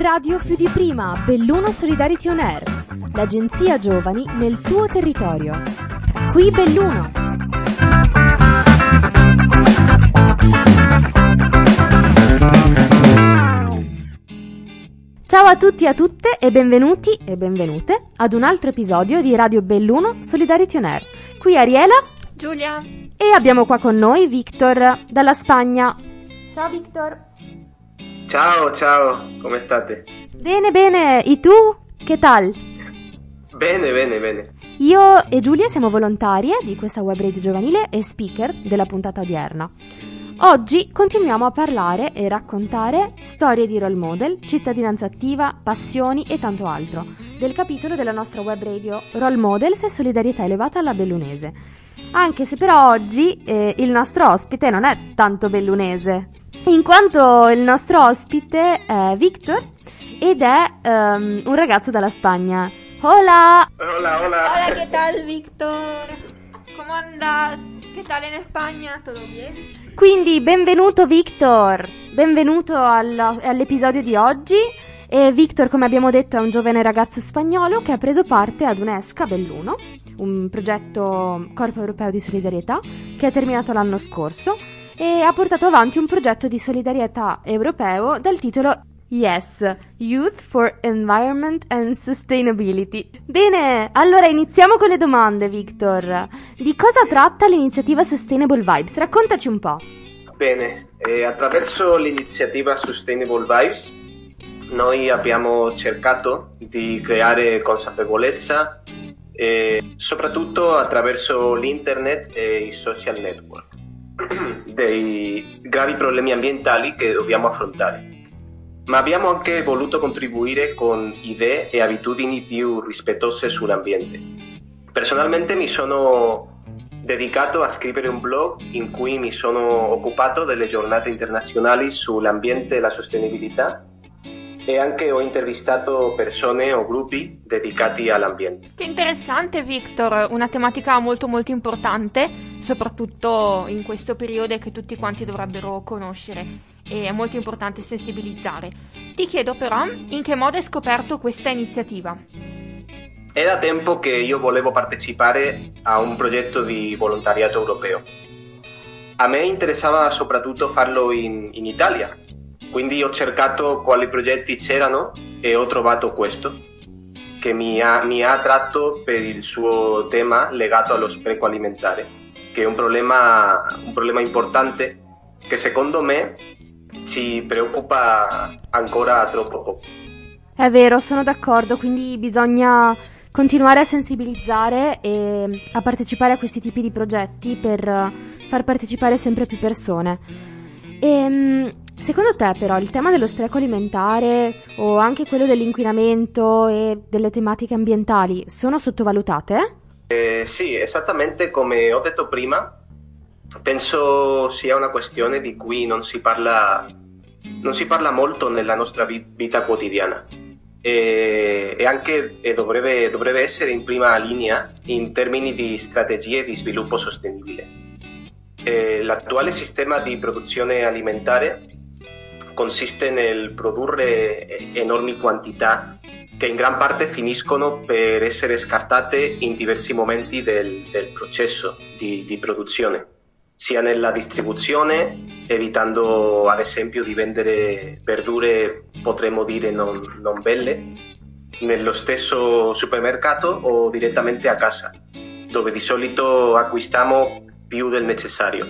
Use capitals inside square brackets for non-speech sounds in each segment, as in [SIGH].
radio più di prima, Belluno Solidarity On Air, l'agenzia giovani nel tuo territorio. Qui Belluno. Ciao a tutti e a tutte e benvenuti e benvenute ad un altro episodio di Radio Belluno Solidarity On Air. Qui Ariela Giulia. e abbiamo qua con noi Victor dalla Spagna. Ciao Victor. Ciao, ciao, come state? Bene, bene, e tu? Che tal? Bene, bene, bene. Io e Giulia siamo volontarie di questa web radio giovanile e speaker della puntata odierna. Oggi continuiamo a parlare e raccontare storie di role model, cittadinanza attiva, passioni e tanto altro, del capitolo della nostra web radio Role Models e solidarietà elevata alla bellunese. Anche se però oggi eh, il nostro ospite non è tanto bellunese, in quanto il nostro ospite è Victor ed è ehm, un ragazzo dalla Spagna. Hola! Hola, hola. Hola, ¿qué tal, Víctor? ¿Cómo andas? ¿Qué tal en España? ¿Todo bien? Quindi benvenuto Victor, benvenuto al- all'episodio di oggi. E Victor, come abbiamo detto, è un giovane ragazzo spagnolo che ha preso parte ad un'ESCA Belluno, un progetto Corpo Europeo di Solidarietà che è terminato l'anno scorso e ha portato avanti un progetto di solidarietà europeo dal titolo Yes, Youth for Environment and Sustainability. Bene, allora iniziamo con le domande, Victor. Di cosa tratta l'iniziativa Sustainable Vibes? Raccontaci un po'. Bene, eh, attraverso l'iniziativa Sustainable Vibes noi abbiamo cercato di creare consapevolezza eh, soprattutto attraverso l'internet e i social network [CLEARS THROAT] dei gravi problemi ambientali che dobbiamo affrontare. Ma abbiamo anche voluto contribuire con idee e abitudini più rispettose sull'ambiente. Personalmente mi sono dedicato a scrivere un blog in cui mi sono occupato delle giornate internazionali sull'ambiente e la sostenibilità e anche ho intervistato persone o gruppi dedicati all'ambiente. Che interessante, Victor. Una tematica molto molto importante, soprattutto in questo periodo che tutti quanti dovrebbero conoscere. E è molto importante sensibilizzare. Ti chiedo però in che modo hai scoperto questa iniziativa. È da tempo che io volevo partecipare a un progetto di volontariato europeo. A me interessava soprattutto farlo in, in Italia, quindi ho cercato quali progetti c'erano e ho trovato questo, che mi ha, mi ha attratto per il suo tema legato allo spreco alimentare, che è un problema, un problema importante che secondo me ci preoccupa ancora troppo poco. È vero, sono d'accordo, quindi bisogna continuare a sensibilizzare e a partecipare a questi tipi di progetti per far partecipare sempre più persone. Ehm, secondo te però il tema dello spreco alimentare o anche quello dell'inquinamento e delle tematiche ambientali sono sottovalutate? Eh, sì, esattamente come ho detto prima, penso sia una questione di cui non si parla, non si parla molto nella nostra vi- vita quotidiana e, e anche e dovrebbe, dovrebbe essere in prima linea in termini di strategie di sviluppo sostenibile. Eh, l'attuale sistema di produzione alimentare consiste nel produrre enormi quantità che in gran parte finiscono per essere scartate in diversi momenti del, del processo di, di produzione, sia nella distribuzione, evitando ad esempio di vendere verdure, potremmo dire, non, non belle, nello stesso supermercato o direttamente a casa, dove di solito acquistiamo più del necessario.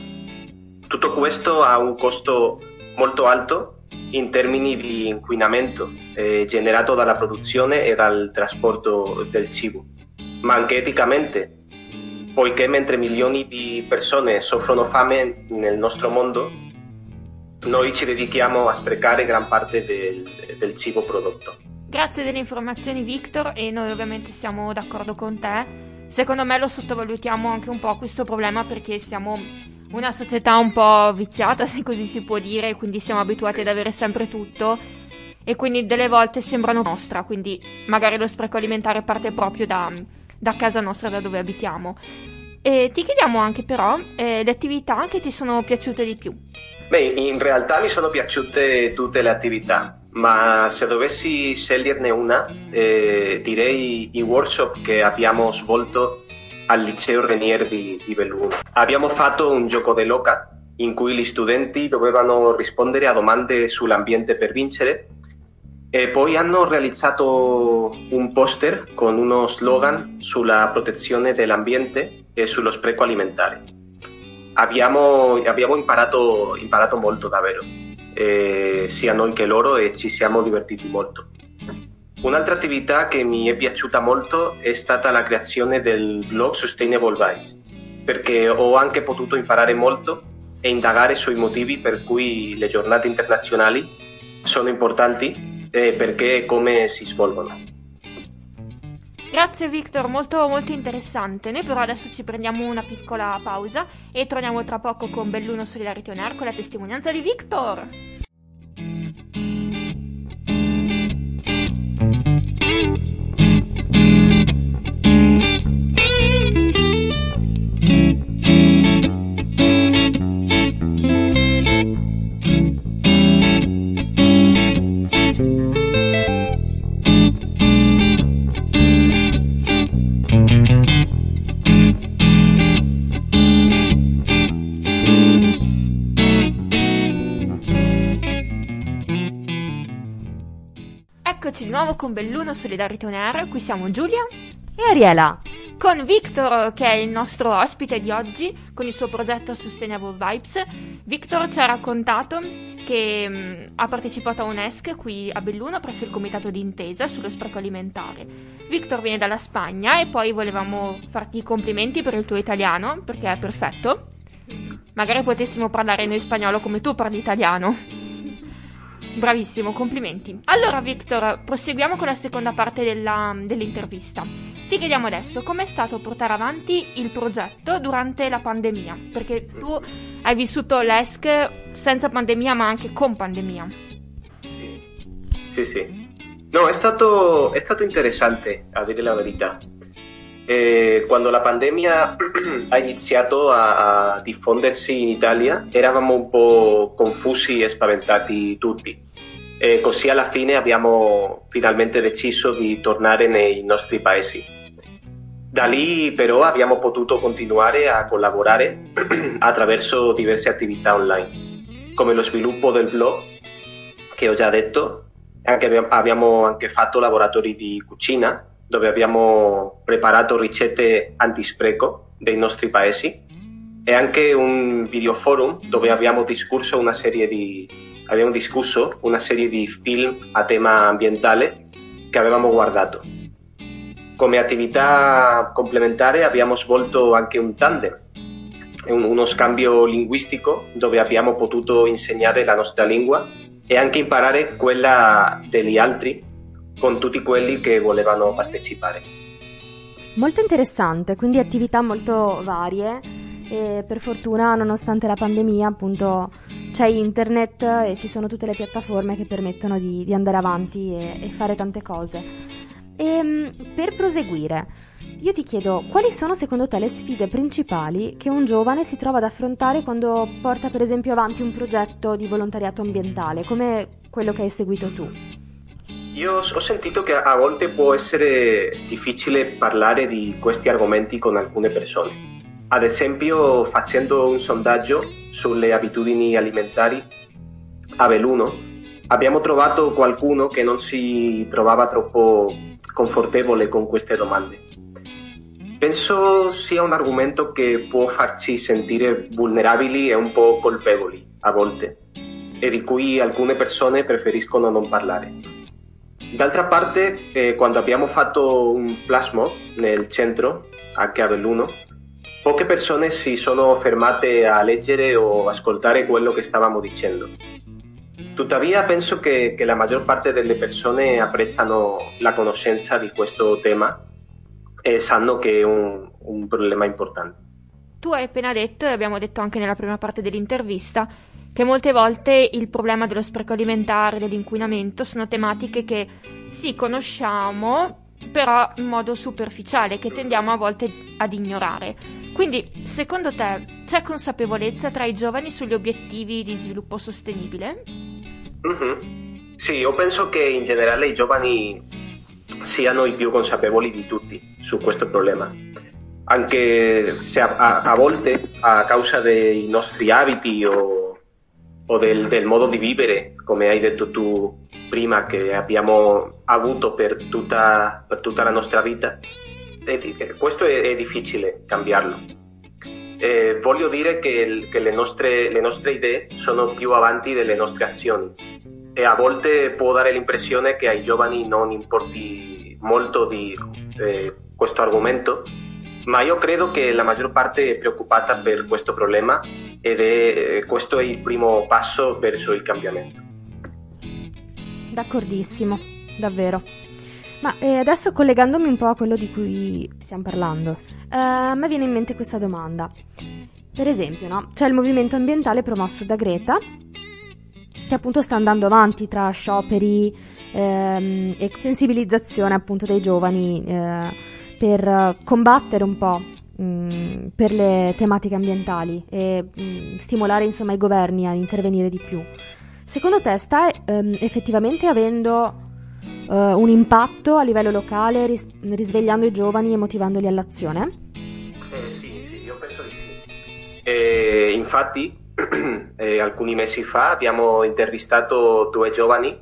Tutto questo ha un costo molto alto in termini di inquinamento eh, generato dalla produzione e dal trasporto del cibo, ma anche eticamente, poiché mentre milioni di persone soffrono fame nel nostro mondo, noi ci dedichiamo a sprecare gran parte del, del cibo prodotto. Grazie delle informazioni, Victor, e noi ovviamente siamo d'accordo con te. Secondo me lo sottovalutiamo anche un po' questo problema perché siamo una società un po' viziata, [LAUGHS] se così si può dire, quindi siamo abituati ad avere sempre tutto e quindi delle volte sembrano nostra, quindi magari lo spreco alimentare parte proprio da, da casa nostra, da dove abitiamo. E ti chiediamo anche però eh, le attività che ti sono piaciute di più. Beh, in realtà mi sono piaciute tutte le attività, ma se dovessi sceglierne una, eh, direi i workshop che abbiamo svolto al liceo Renier di, di Belluno. Abbiamo fatto un gioco dell'oca in cui gli studenti dovevano rispondere a domande sull'ambiente per vincere e poi hanno realizzato un poster con uno slogan sulla protezione dell'ambiente e sullo spreco alimentare. Abbiamo, abbiamo imparato, imparato molto davvero, eh, sia noi che loro, e ci siamo divertiti molto. Un'altra attività che mi è piaciuta molto è stata la creazione del blog Sustainable Vibes, perché ho anche potuto imparare molto e indagare sui motivi per cui le giornate internazionali sono importanti e perché e come si svolgono. Grazie Victor, molto molto interessante. Noi però adesso ci prendiamo una piccola pausa e torniamo tra poco con Belluno Solidarity On Air con la testimonianza di Victor. Nuovo con Belluno Solidarity On Air, qui siamo Giulia E Ariela? con Victor che è il nostro ospite di oggi con il suo progetto Sustainable Vibes. Victor ci ha raccontato che mh, ha partecipato a un ESC qui a Belluno presso il comitato d'intesa sullo spreco alimentare. Victor viene dalla Spagna e poi volevamo farti i complimenti per il tuo italiano perché è perfetto. Magari potessimo parlare noi spagnolo come tu parli italiano. Bravissimo, complimenti. Allora, Victor, proseguiamo con la seconda parte della- dell'intervista. Ti chiediamo adesso com'è stato portare avanti il progetto durante la pandemia, perché tu hai vissuto l'ESC senza pandemia ma anche con pandemia. Sì, sì. sì. No, è stato, è stato interessante, a dire la verità. Eh, quando la pandemia [CLEARS THROAT] ha iniziato a, a diffondersi in Italia, eravamo un po' confusi e spaventati tutti. E così alla fine abbiamo finalmente deciso di tornare nei nostri paesi. Da lì però abbiamo potuto continuare a collaborare [CLEARS THROAT] attraverso diverse attività online, come lo sviluppo del blog, che ho già detto, anche abbiamo anche fatto laboratori di cucina, dove abbiamo preparato ricette antispreco dei nostri paesi, e anche un videoforum dove abbiamo discusso una serie di, abbiamo discusso una serie di film a tema ambientale che avevamo guardato. Come attività complementare abbiamo svolto anche un tandem, un- uno scambio linguistico dove abbiamo potuto insegnare la nostra lingua e anche imparare quella degli altri con tutti quelli che volevano partecipare. Molto interessante, quindi attività molto varie e per fortuna nonostante la pandemia appunto c'è internet e ci sono tutte le piattaforme che permettono di, di andare avanti e, e fare tante cose. E per proseguire, io ti chiedo quali sono secondo te le sfide principali che un giovane si trova ad affrontare quando porta per esempio avanti un progetto di volontariato ambientale come quello che hai seguito tu? Io ho sentito che a volte può essere difficile parlare di questi argomenti con alcune persone. Ad esempio, facendo un sondaggio sulle abitudini alimentari a Belluno, abbiamo trovato qualcuno che non si trovava troppo confortevole con queste domande. Penso sia un argomento che può farci sentire vulnerabili e un po' colpevoli a volte, e di cui alcune persone preferiscono non parlare. D'altra parte, eh, quando abbiamo fatto un plasmo nel centro, anche a Belluno, poche persone si sono fermate a leggere o ascoltare quello che stavamo dicendo. Tuttavia penso che, che la maggior parte delle persone apprezzano la conoscenza di questo tema e sanno che è un, un problema importante. Tu hai appena detto, e abbiamo detto anche nella prima parte dell'intervista, che molte volte il problema dello spreco alimentare, dell'inquinamento, sono tematiche che sì, conosciamo, però in modo superficiale, che tendiamo a volte ad ignorare. Quindi, secondo te, c'è consapevolezza tra i giovani sugli obiettivi di sviluppo sostenibile? Mhm. Sì, io penso che in generale i giovani siano i più consapevoli di tutti su questo problema. Anche se a, a, a volte a causa dei nostri abiti o, o del, modo di vivere, come hai detto tu prima, che abbiamo avuto per tutta, per la nostra vita, è, questo è, è, difficile cambiarlo. Eh, voglio dire che, che le, nostre, le nostre idee sono più avanti delle nostre azioni. E a volte può dare l'impressione che ai giovani non importi molto di eh, questo argomento, ma io credo che la maggior parte è preoccupata per questo problema ed è, eh, questo è il primo passo verso il cambiamento. D'accordissimo, davvero. Ma eh, adesso collegandomi un po' a quello di cui stiamo parlando, eh, a viene in mente questa domanda. Per esempio, no? c'è il movimento ambientale promosso da Greta, che appunto sta andando avanti tra scioperi ehm, e sensibilizzazione appunto dei giovani eh, per combattere un po' mm, per le tematiche ambientali e mm, stimolare insomma i governi a intervenire di più. Secondo te sta ehm, effettivamente avendo uh, un impatto a livello locale ris- risvegliando i giovani e motivandoli all'azione? Eh, sì, sì, io penso di sì. Eh, infatti [CLEARS THROAT] eh, alcuni mesi fa abbiamo intervistato due giovani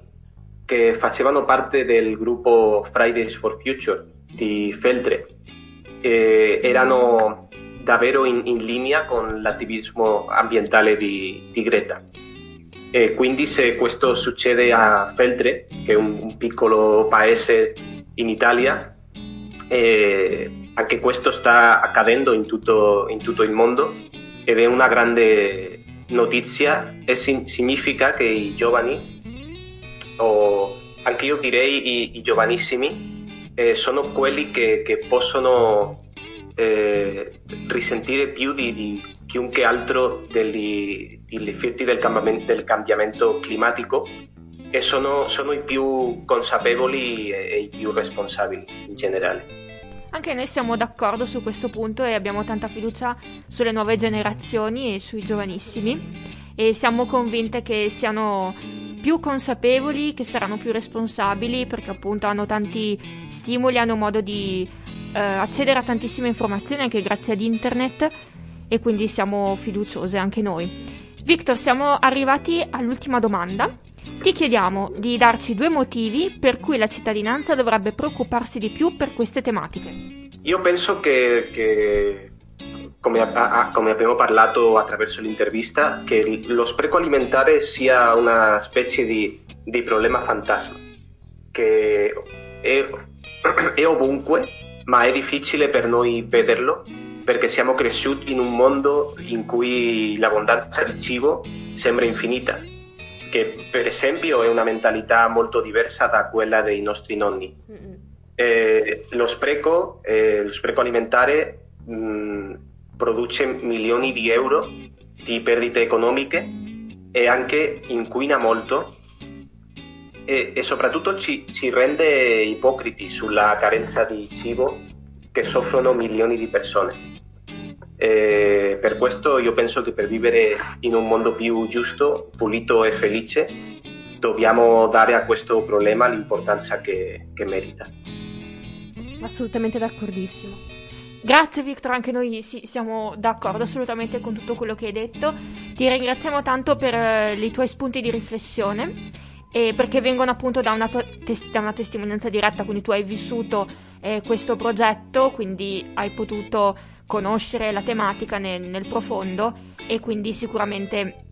che facevano parte del gruppo Fridays for Future di Feltre. Eh, erano davvero in, in, linea con l'attivismo ambientale di, di Greta. E quindi se questo succede a Feltre, che è un, un piccolo paese in Italia, eh, anche questo sta accadendo in tutto, in tutto il mondo ed è una grande notizia e significa che i giovani, o anche io direi i, i giovanissimi, eh, sono quelli che, che possono eh, risentire più di, di, chiunque altro degli, degli effetti del cambiamento, del cambiamento, climatico e sono, sono i più consapevoli e, e i più responsabili in generale. Anche noi siamo d'accordo su questo punto e abbiamo tanta fiducia sulle nuove generazioni e sui giovanissimi e siamo convinte che siano più consapevoli, che saranno più responsabili perché appunto hanno tanti stimoli, hanno modo di eh, accedere a tantissime informazioni anche grazie ad internet e quindi siamo fiduciose anche noi. Victor, siamo arrivati all'ultima domanda ti chiediamo di darci due motivi per cui la cittadinanza dovrebbe preoccuparsi di più per queste tematiche. Io penso che, che come, a, come, abbiamo parlato attraverso l'intervista, che lo spreco alimentare sia una specie di, di problema fantasma, che è, è ovunque, ma è difficile per noi vederlo perché siamo cresciuti in un mondo in cui l'abbondanza di cibo sembra infinita che per esempio è una mentalità molto diversa da quella dei nostri nonni. Eh, lo, spreco, eh, lo spreco alimentare mh, mm, produce milioni di euro di perdite economiche e anche inquina molto e, e soprattutto ci, ci rende ipocriti sulla carenza di cibo che soffrono milioni di persone. Eh, per questo io penso che per vivere in un mondo più giusto, pulito e felice dobbiamo dare a questo problema l'importanza che, che merita. Assolutamente d'accordissimo. Grazie Victor, anche noi sì, siamo d'accordo assolutamente con tutto quello che hai detto. Ti ringraziamo tanto per uh, i tuoi spunti di riflessione e perché vengono appunto da una, tes- da una testimonianza diretta, quindi tu hai vissuto eh, questo progetto, quindi hai potuto conoscere la tematica nel, nel profondo e quindi sicuramente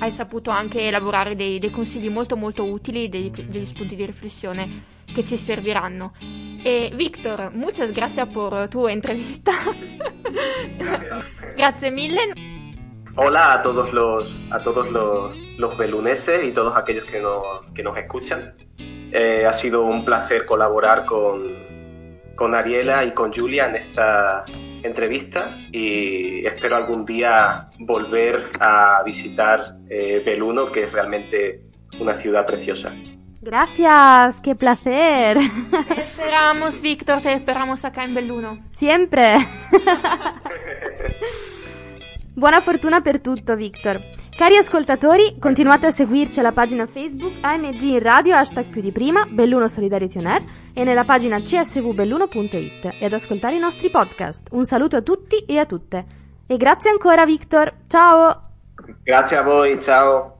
hai saputo anche elaborare dei, dei consigli molto molto utili, dei, degli spunti di riflessione che ci serviranno. E Victor, muchas gracias por tu entrevista. gracias mille. Hola a todos los, a todos los, los beluneses y todos aquellos que, no, que nos escuchan. Eh, ha sido un placer colaborar con, con Ariela y con Julia en esta entrevista y espero algún día volver a visitar eh, Beluno, que es realmente una ciudad preciosa. Gracias, qué placer. Te [LAUGHS] esperamos, Víctor, te esperamos acá en Belluno. Siempre. [LAUGHS] Buona fortuna per tutto, Victor. Cari ascoltatori, continuate a seguirci alla pagina Facebook ANG in radio, hashtag più di prima, Belluno Solidarity On Air e nella pagina csvbelluno.it e ad ascoltare i nostri podcast. Un saluto a tutti e a tutte. E grazie ancora Victor, ciao! Grazie a voi, ciao!